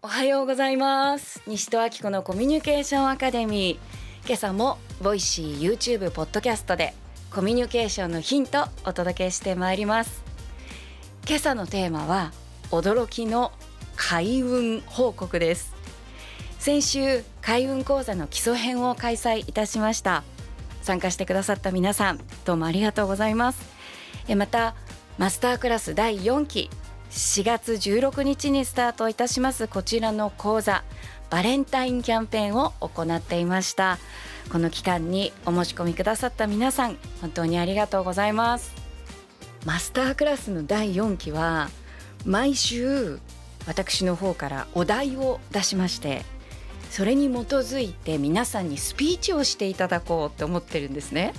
おはようございます。西戸明子のコミュニケーションアカデミー。今朝も Voicy YouTube ポッドキャストでコミュニケーションのヒントお届けしてまいります。今朝のテーマは驚きの開運報告です。先週開運講座の基礎編を開催いたしました。参加してくださった皆さんどうもありがとうございます。えまたマスタークラス第4期4月16日にスタートいたしますこちらの講座バレンタインキャンペーンを行っていました。この期間にお申し込みくださった皆さん本当にありがとうございます。マスタークラスの第4期は毎週私の方からお題を出しましてそれに基づいて皆さんにスピーチをしていただこうって思ってるんですね。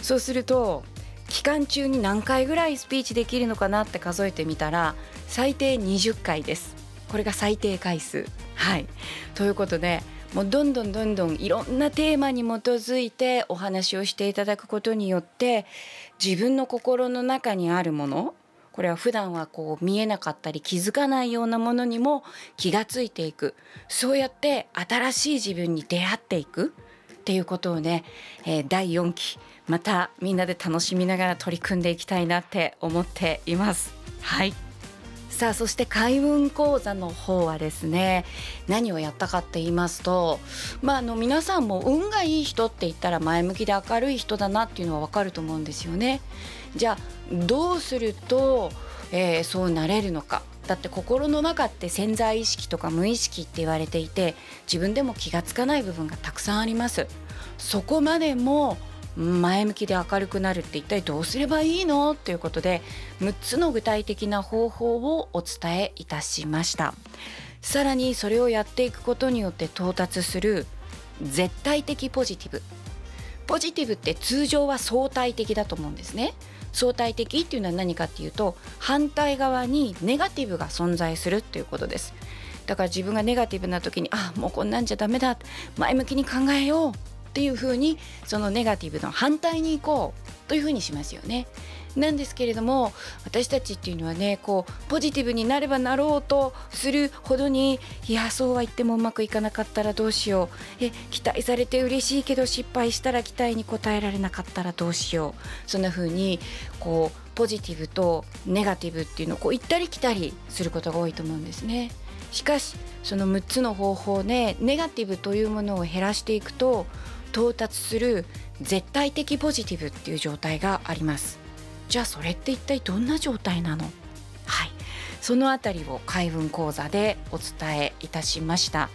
そうすると期間中に何回ぐらいスピーチできるのかなって数えてみたら最低20回です。これが最低回数。はい。ということでもうどんどんどんどんいろんなテーマに基づいてお話をしていただくことによって自分の心の中にあるものこれは普段はこう見えなかったり気づかないようなものにも気がついていく。そうやって新しい自分に出会っていくっていうことをね、第4期またみんなで楽しみながら取り組んでいきたいなって思っています。はい。さあそして開運講座の方はですね何をやったかって言いますとまああの皆さんも運がいい人って言ったら前向きで明るい人だなっていうのはわかると思うんですよね。じゃあどうすると、えー、そうなれるのか。だって心の中って潜在意識とか無意識って言われていて自分でも気がつかない部分がたくさんあります。そこまでも前向きで明るくなるって一体どうすればいいの？っていうことで6つの具体的な方法をお伝えいたしました。さらにそれをやっていくことによって到達する絶対的ポジティブ。ポジティブって通常は相対的だと思うんですね。相対的っていうのは何かっていうと反対側にネガティブが存在するっていうことです。だから自分がネガティブな時にあもうこんなんじゃダメだ。前向きに考えよう。っていうふうにそのネガティブの反対に行こうというふうにしますよね。なんですけれども私たちっていうのはねこうポジティブになればなろうとするほどにいやそうは言ってもうまくいかなかったらどうしようえ期待されて嬉しいけど失敗したら期待に応えられなかったらどうしようそんな風にこうポジティブとネガティブっていうのをこう行ったり来たりすることが多いと思うんですね。しかしその6つの方法でネガティブというものを減らしていくと到達する絶対的ポジティブっていう状態があります。じゃあそれって一体どんな状態なの？はい。そのあたりを開運講座でお伝えいたしました。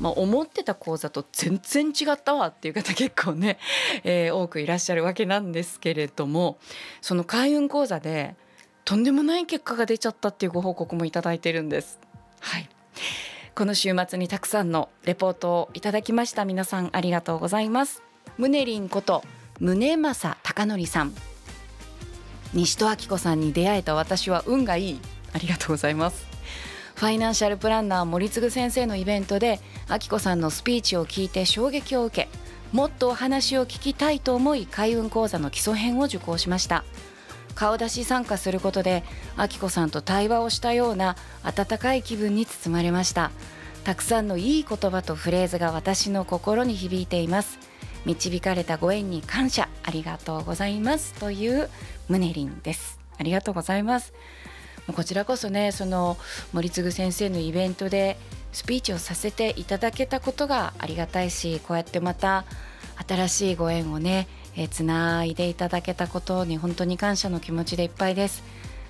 まあ、思ってた講座と全然違ったわっていう方結構ね、えー、多くいらっしゃるわけなんですけれどもその開運講座でとんでもない結果が出ちゃったっていうご報告もいただいてるんです。はい。この週末にたくさんのレポートをいただきました皆さんありがとうございます。ムネリンこと宗正貴則さん。西戸明子さんに出会えた私は運がいい。ありがとうございます。ファイナンシャルプランナー森次先生のイベントで明子さんのスピーチを聞いて衝撃を受けもっとお話を聞きたいと思い開運講座の基礎編を受講しました。顔出し参加することであきこさんと対話をしたような温かい気分に包まれました。たくさんのいい言葉とフレーズが私の心に響いています。導かれたご縁に感謝ありがとうございます。というムネリンです。ありがとうございます。こちらこそねその森次先生のイベントでスピーチをさせていただけたことがありがたいしこうやってまた新しいご縁をねえー、つないでいただけたことに本当に感謝の気持ちでいっぱいです。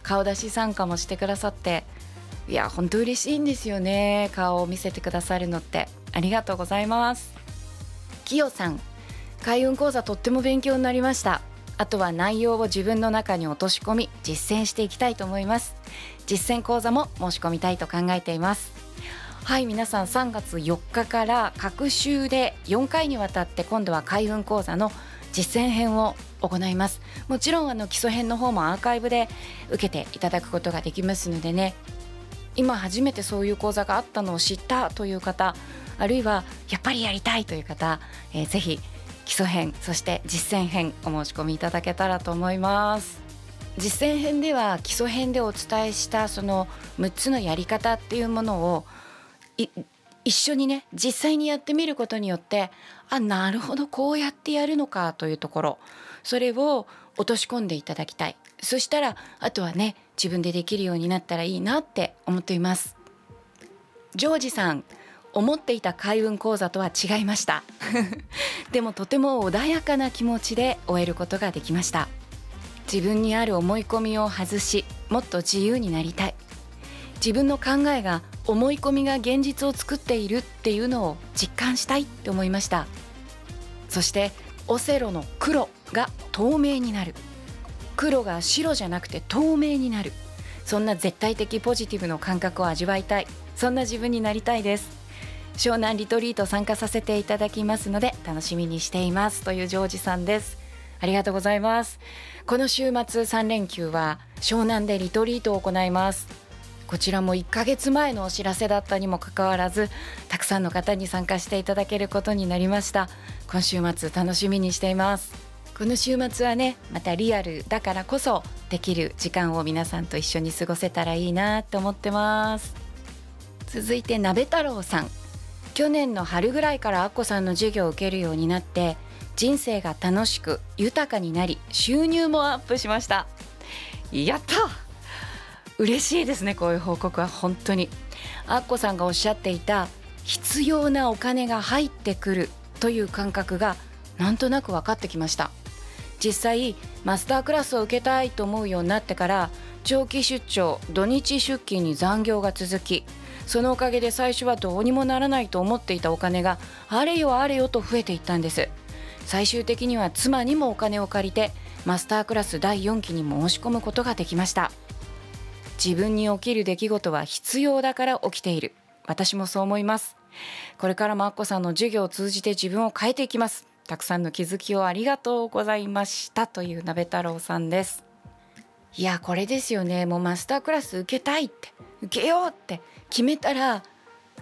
顔出し参加もしてくださっていや本当嬉しいんですよね。顔を見せてくださるのって。ありがとうございます。きよさん開運講座とっても勉強になりました。あとは内容を自分の中に落とし込み実践していきたいと思います。実践講座も申し込みたいと考えています。はい皆さん3月4日から各週で4回にわたって今度は開運講座の実践編を行います。もちろんあの基礎編の方もアーカイブで受けていただくことができますのでね。今初めてそういう講座があったのを知ったという方あるいはやっぱりやりたいという方、えー、ぜひ基礎編そして実践編お申し込みいただけたらと思います。実践編では基礎編でお伝えしたその6つのやり方っていうものを一緒にね実際にやってみることによってあなるほどこうやってやるのかというところ。それを落とし込んでいただきたい。そしたらあとはね自分でできるようになったらいいなって思っています。ジョージさん思っていた開運講座とは違いました。でもとても穏やかな気持ちで終えることができました。自分にある思い込みを外しもっと自由になりたい。自分の考えが思い込みが現実を作っているっていうのを実感したいって思いました。そしてオセロの黒が透明になる。黒が白じゃなくて透明になる。そんな絶対的ポジティブの感覚を味わいたい。そんな自分になりたいです。湘南リトリート参加させていただきますので楽しみにしています。というジョージさんです。ありがとうございます。この週末3連休は湘南でリトリートを行います。こちらも1ヶ月前のお知らせだったにもかかわらずたくさんの方に参加していただけることになりました。今週末楽しみにしています。この週末はねまたリアルだからこそできる時間を皆さんと一緒に過ごせたらいいなと思ってます。続いて鍋太郎さん。去年の春ぐらいからアッコさんの授業を受けるようになって人生が楽しく豊かになり収入もアップしました。やった嬉しいですねこういう報告は本当に。アッコさんがおっしゃっていた必要なお金が入ってくるという感覚がなんとなく分かってきました。実際マスタークラスを受けたいと思うようになってから長期出張土日出勤に残業が続きそのおかげで最初はどうにもならないと思っていたお金があれよあれよと増えていったんです。最終的には妻にもお金を借りてマスタークラス第4期に申し込むことができました。自分に起きる出来事は必要だから起きている。私もそう思います。これからもアッコさんの授業を通じて自分を変えていきます。たくさんの気づきをありがとうございましたという鍋太郎さんです。いやこれですよね。もうマスタークラス受けたいって。受けようって。決めたら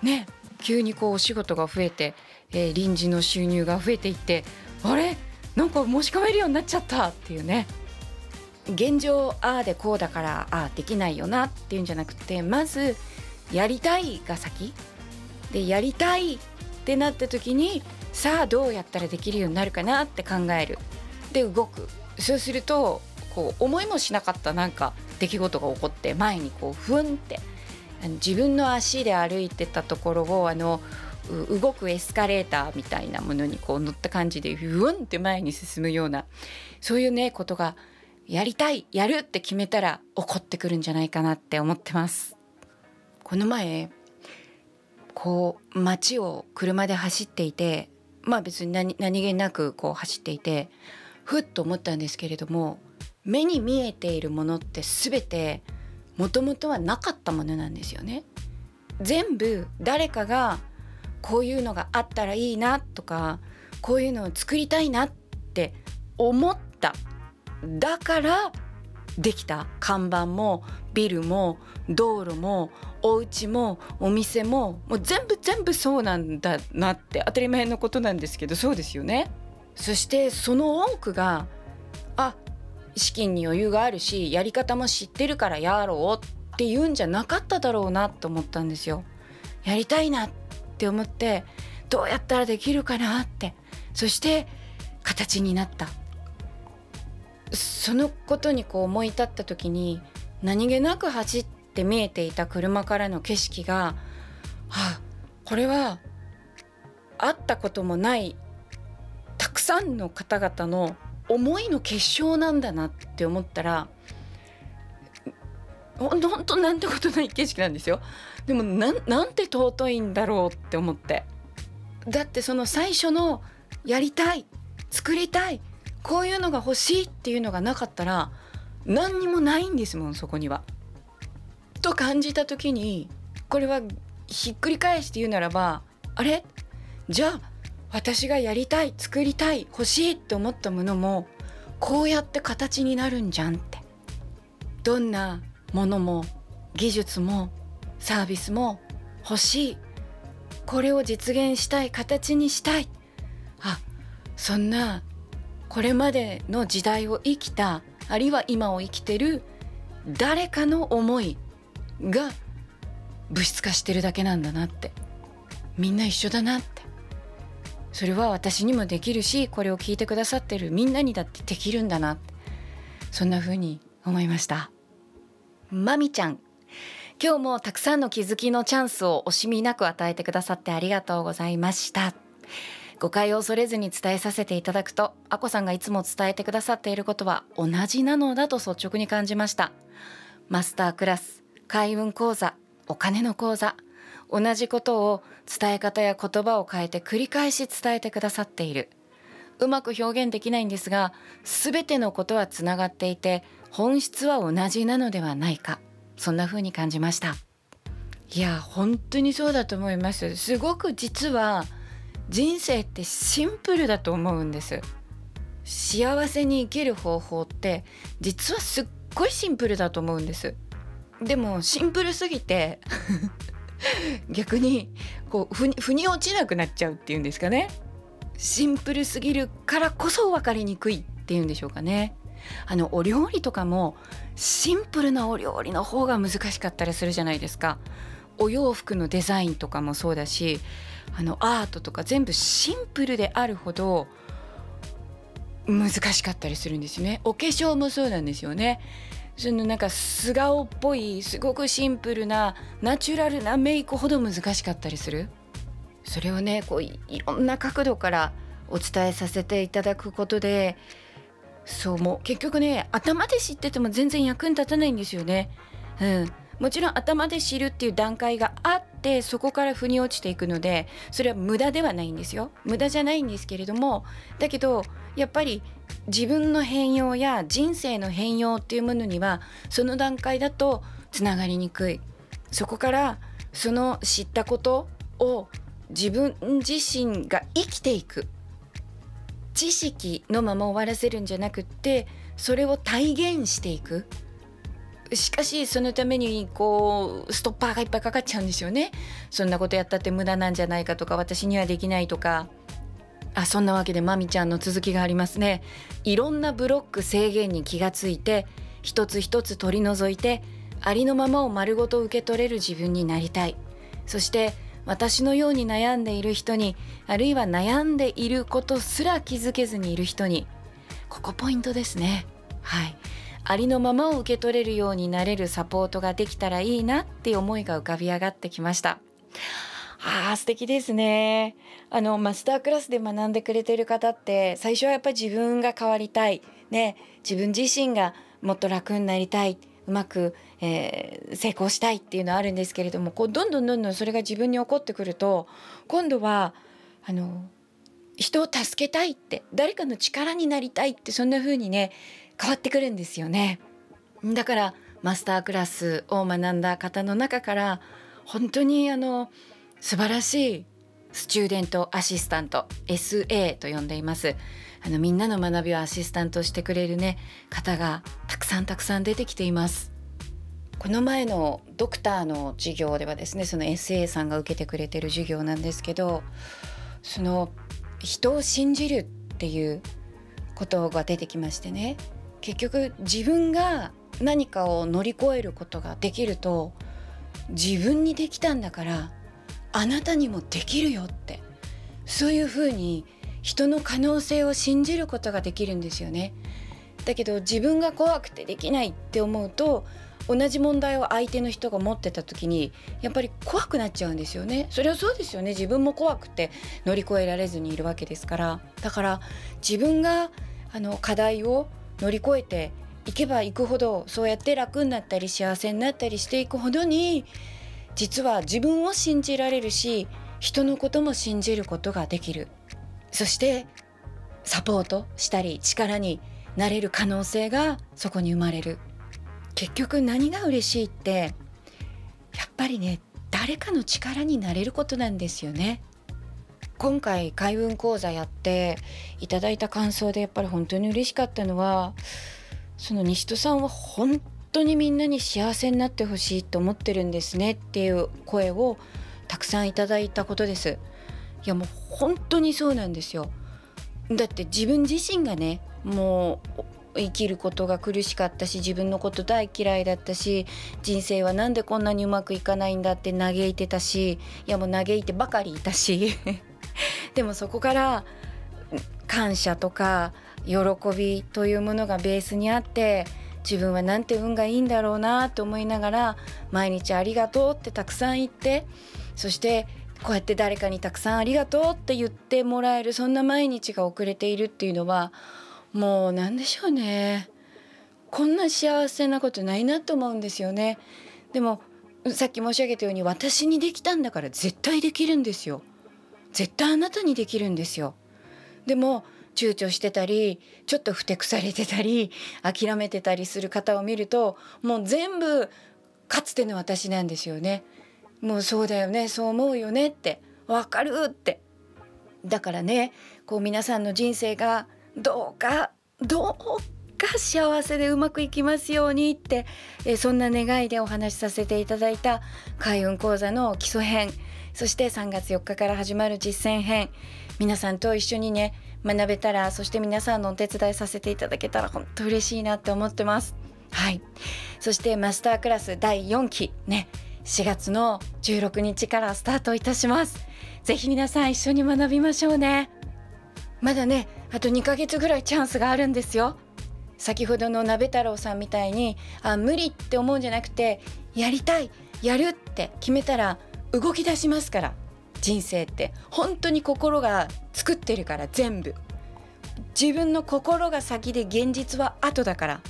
ね急にこうお仕事が増えて、えー、臨時の収入が増えていってあれ？なんか申し込めるようになっちゃったっていうね。現状ああでこうだからああできないよなっていうんじゃなくてまずやりたいが先。でやりたいってなった時にさあどうやったらできるようになるかなって考える。で動く。そうするとこう思いもしなかったなんか出来事が起こって前にこうふんって自分の足で歩いてたところをあの動くエスカレーターみたいなものにこう乗った感じでふんって前に進むようなそういうねことがやりたいやるって決めたら起こってくるんじゃないかなって思ってます。この前こう街を車で走っていてまあ別に何何気なくこう走っていてふっと思ったんですけれども目に見えているものって全てもともとはなかったものなんですよね。全部誰かがこういうのがあったらいいなとかこういうのを作りたいなって思っただからできた看板もビルも道路もお家もお店ももう全部全部そうなんだなって当たり前のことなんですけどそうですよね。そしてその多くがあ資金に余裕があるしやり方も知ってるからやろうっていうんじゃなかっただろうなと思ったんですよ。やりたいなって思ってどうやったらできるかなってそして形になったそのことにこう思い立った時に何気なく走って見えていた車からの景色があこれは会ったこともないたくさんの方々の思いの結晶なんだなって思ったらほんとほんとなんてことない景色なんですよ。でもなんなんて尊いんだろうって思って。だってその最初のやりたい作りたいこういうのが欲しいっていうのがなかったら何にもないんですもんそこには。と感じた時にこれはひっくり返して言うならばあれ？じゃあ私がやりたい作りたい欲しいって思ったものもこうやって形になるんじゃんって。どんなものも技術もサービスも欲しい。これを実現したい形にしたい。あそんなこれまでの時代を生きたあるいは今を生きてる誰かの思いが物質化してるだけなんだなって。みんな一緒だなって。それは私にもできるしこれを聞いてくださってるみんなにだってできるんだなって。そんな風に思いました。まみちゃん。今日もたくさんの気づきのチャンスを惜しみなく与えてくださってありがとうございました。誤解を恐れずに伝えさせていただくとあこさんがいつも伝えてくださっていることは同じなのだと率直に感じました。マスタークラス開運講座お金の講座同じことを伝え方や言葉を変えて繰り返し伝えてくださっている。うまく表現できないんですが全てのことはつながっていて本質は同じなのではないか。そんな風に感じました。いや本当にそうだと思います。すごく実は人生ってシンプルだと思うんです。幸せに生きる方法って実はすっごいシンプルだと思うんです。でもシンプルすぎて 逆にこう腑に落ちなくなっちゃうっていうんですかね。シンプルすぎるからこそ分かりにくいっていうんでしょうかね。あのお料理とかもシンプルなお料理の方が難しかったりするじゃないですか。お洋服のデザインとかもそうだしあのアートとか全部シンプルであるほど難しかったりするんですよね。お化粧もそうなんですよね。そのなんか素顔っぽいすごくシンプルなナチュラルなメイクほど難しかったりする。それをねこういろんな角度からお伝えさせていただくことでそうもう結局ね頭で知ってても全然役に立たないんですよね。うん、もちろん頭で知るっていう段階があってそこから腑に落ちていくのでそれは無駄ではないんですよ。無駄じゃないんですけれどもだけどやっぱり自分の変容や人生の変容っていうものにはその段階だとつながりにくい。そこからその知ったことを自分自身が生きていく。知識のまま終わらせるんじゃなくってそれを体現していく。しかしそのためにこうストッパーがいっぱいかかっちゃうんですよね。そんなことやったって無駄なんじゃないかとか私にはできないとか。あそんなわけでまみちゃんの続きがありますね。いろんなブロック制限に気がついて一つ一つ取り除いてありのままを丸ごと受け取れる自分になりたい。そして私のように悩んでいる人にあるいは悩んでいることすら気づけずにいる人にここポイントですね。はい。ありのままを受け取れるようになれるサポートができたらいいなっていう思いが浮かび上がってきました。あ素敵ですね。あのマスタークラスで学んでくれてる方って最初はやっぱり自分が変わりたい。ね自分自身がもっと楽になりたい。うまく、えー、成功したいっていうのはあるんですけれどもこうどんどんどんどんそれが自分に起こってくると今度はあの人を助けたいって誰かの力になりたいってそんな風にね変わってくるんですよね。だからマスタークラスを学んだ方の中から本当にあの素晴らしいスチューデントアシスタント SA と呼んでいます。あのみんなの学びをアシスタントしてくれるね方がたくさんたくさん出てきています。この前のドクターの授業ではですねその SA さんが受けてくれてる授業なんですけどその人を信じるっていうことが出てきましてね。結局自分が何かを乗り越えることができると自分にできたんだからあなたにもできるよってそういうふうに人の可能性を信じることができるんですよね。だけど自分が怖くてできないって思うと同じ問題を相手の人が持ってた時にやっぱり怖くなっちゃうんですよね。それはそうですよね。自分も怖くて乗り越えられずにいるわけですから。だから自分があの課題を乗り越えていけばいくほどそうやって楽になったり幸せになったりしていくほどに実は自分を信じられるし人のことも信じることができる。そしてサポートしたり力になれる可能性がそこに生まれる。結局何が嬉しいってやっぱりね誰かの力になれることなんですよね。今回開運講座やっていただいた感想でやっぱり本当に嬉しかったのはその西戸さんは本当にみんなに幸せになってほしいと思ってるんですねっていう声をたくさんいただいたことです。いやもう本当にそうなんですよ。だって自分自身がねもう生きることが苦しかったし自分のこと大嫌いだったし人生はなんでこんなにうまくいかないんだって嘆いてたしいやもう嘆いてばかりいたし。でもそこから感謝とか喜びというものがベースにあって自分はなんて運がいいんだろうなと思いながら毎日ありがとうってたくさん言ってそしてこうやって誰かにたくさんありがとうって言ってもらえるそんな毎日が遅れているっていうのはもう何でしょうね。こんな幸せなことないなと思うんですよね。でもさっき申し上げたように私にできたんだから絶対できるんですよ。絶対あなたにできるんですよ。でも躊躇してたりちょっとふてくされてたり諦めてたりする方を見るともう全部かつての私なんですよね。もうそうだよねそう思うよねってわかるって。だからねこう皆さんの人生がどうかどうか幸せでうまくいきますようにってえそんな願いでお話しさせていただいた開運講座の基礎編そして3月4日から始まる実践編。皆さんと一緒にね学べたらそして皆さんのお手伝いさせていただけたら本当嬉しいなって思ってます。はい。そしてマスタークラス第4期ね4月の16日からスタートいたします。ぜひ皆さん一緒に学びましょうね。まだねあと2ヶ月ぐらいチャンスがあるんですよ。先ほどの鍋太郎さんみたいにあ無理って思うんじゃなくてやりたいやるって決めたら動き出しますから人生って。本当に心が作ってるから全部。自分の心が先で現実は後だから。っ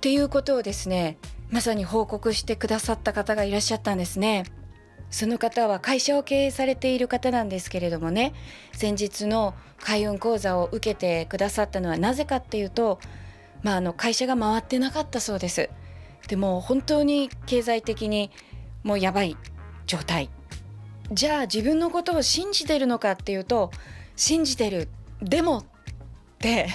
ていうことをですねまさに報告してくださった方がいらっしゃったんですね。その方は会社を経営されている方なんですけれどもね先日の開運講座を受けてくださったのはなぜかっていうと、まあ、あの会社が回ってなかったそうですでも本当に経済的にもうやばい状態じゃあ自分のことを信じてるのかっていうと信じてるでもって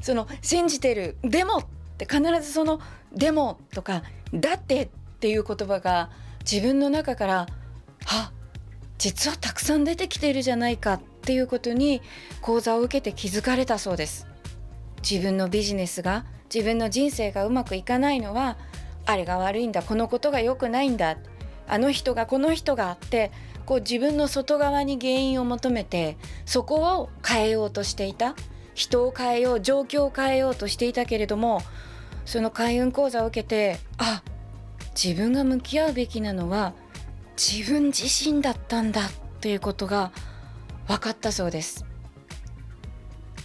その信じてるでもって必ずその「でも」とか「だって」っていう言葉が自分の中から「あ実はたくさん出てきてるじゃないか」っていうことに講座を受けて気づかれたそうです。自分のビジネスが自分の人生がうまくいかないのはあれが悪いんだこのことが良くないんだあの人がこの人があってこう自分の外側に原因を求めてそこを変えようとしていた人を変えよう状況を変えようとしていたけれどもその開運講座を受けてあ自分が向き合うべきなのは自分自身だったんだということが分かったそうです。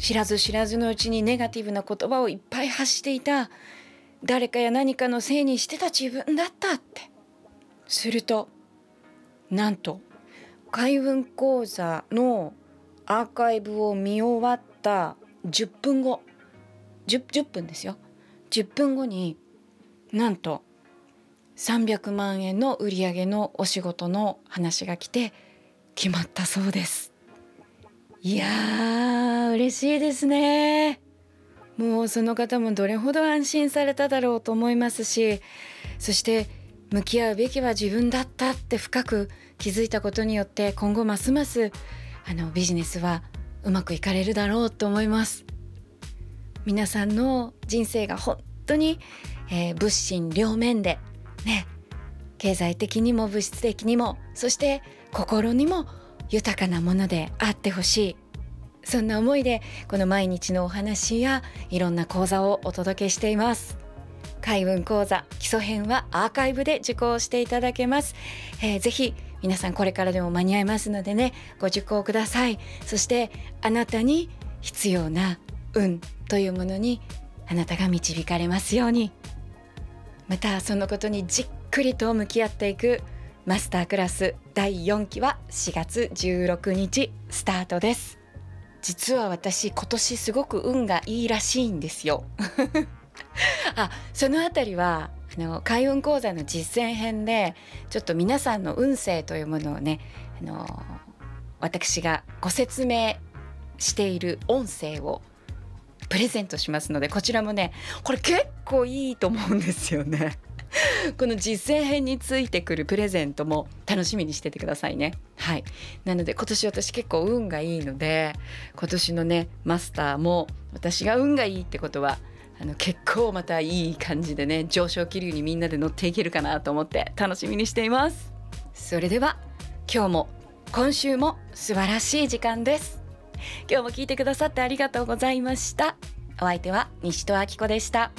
知らず知らずのうちにネガティブな言葉をいっぱい発していた。誰かや何かのせいにしてた自分だったって。するとなんと開運講座のアーカイブを見終わった10分後 10, 10分ですよ。10分後になんと300万円の売り上げのお仕事の話が来て決まったそうです。いや嬉しいですね。もうその方もどれほど安心されただろうと思いますしそして向き合うべきは自分だったって深く気づいたことによって今後ますますあのビジネスはうまくいかれるだろうと思います。皆さんの人生が本当に、えー、物心両面でね経済的にも物質的にもそして心にも豊かなものであってほしい。そんな思いでこの毎日のお話やいろんな講座をお届けしています。開運講座基礎編はアーカイブで受講していただけます、えー、ぜひ皆さんこれからでも間に合いますのでねご受講ください。そしてあなたに必要な運というものにあなたが導かれますように。またそのことにじっくりと向き合っていくマスタークラス第4期は4月16日スタートです。実は私今年すごく運がいいらしいんですよ あそのあたりはあの開運講座の実践編でちょっと皆さんの運勢というものをねあの私がご説明している音声をプレゼントしますのでこちらもねこれ結構いいと思うんですよね。この実践編についてくるプレゼントも楽しみにしててくださいね。はい。なので今年私結構運がいいので今年のねマスターも私が運がいいってことはあの結構またいい感じでね上昇気流にみんなで乗っていけるかなと思って楽しみにしていますそれでは今日も今週も素晴らしい時間です今日も聞いてくださってありがとうございましたお相手は西戸明子でした。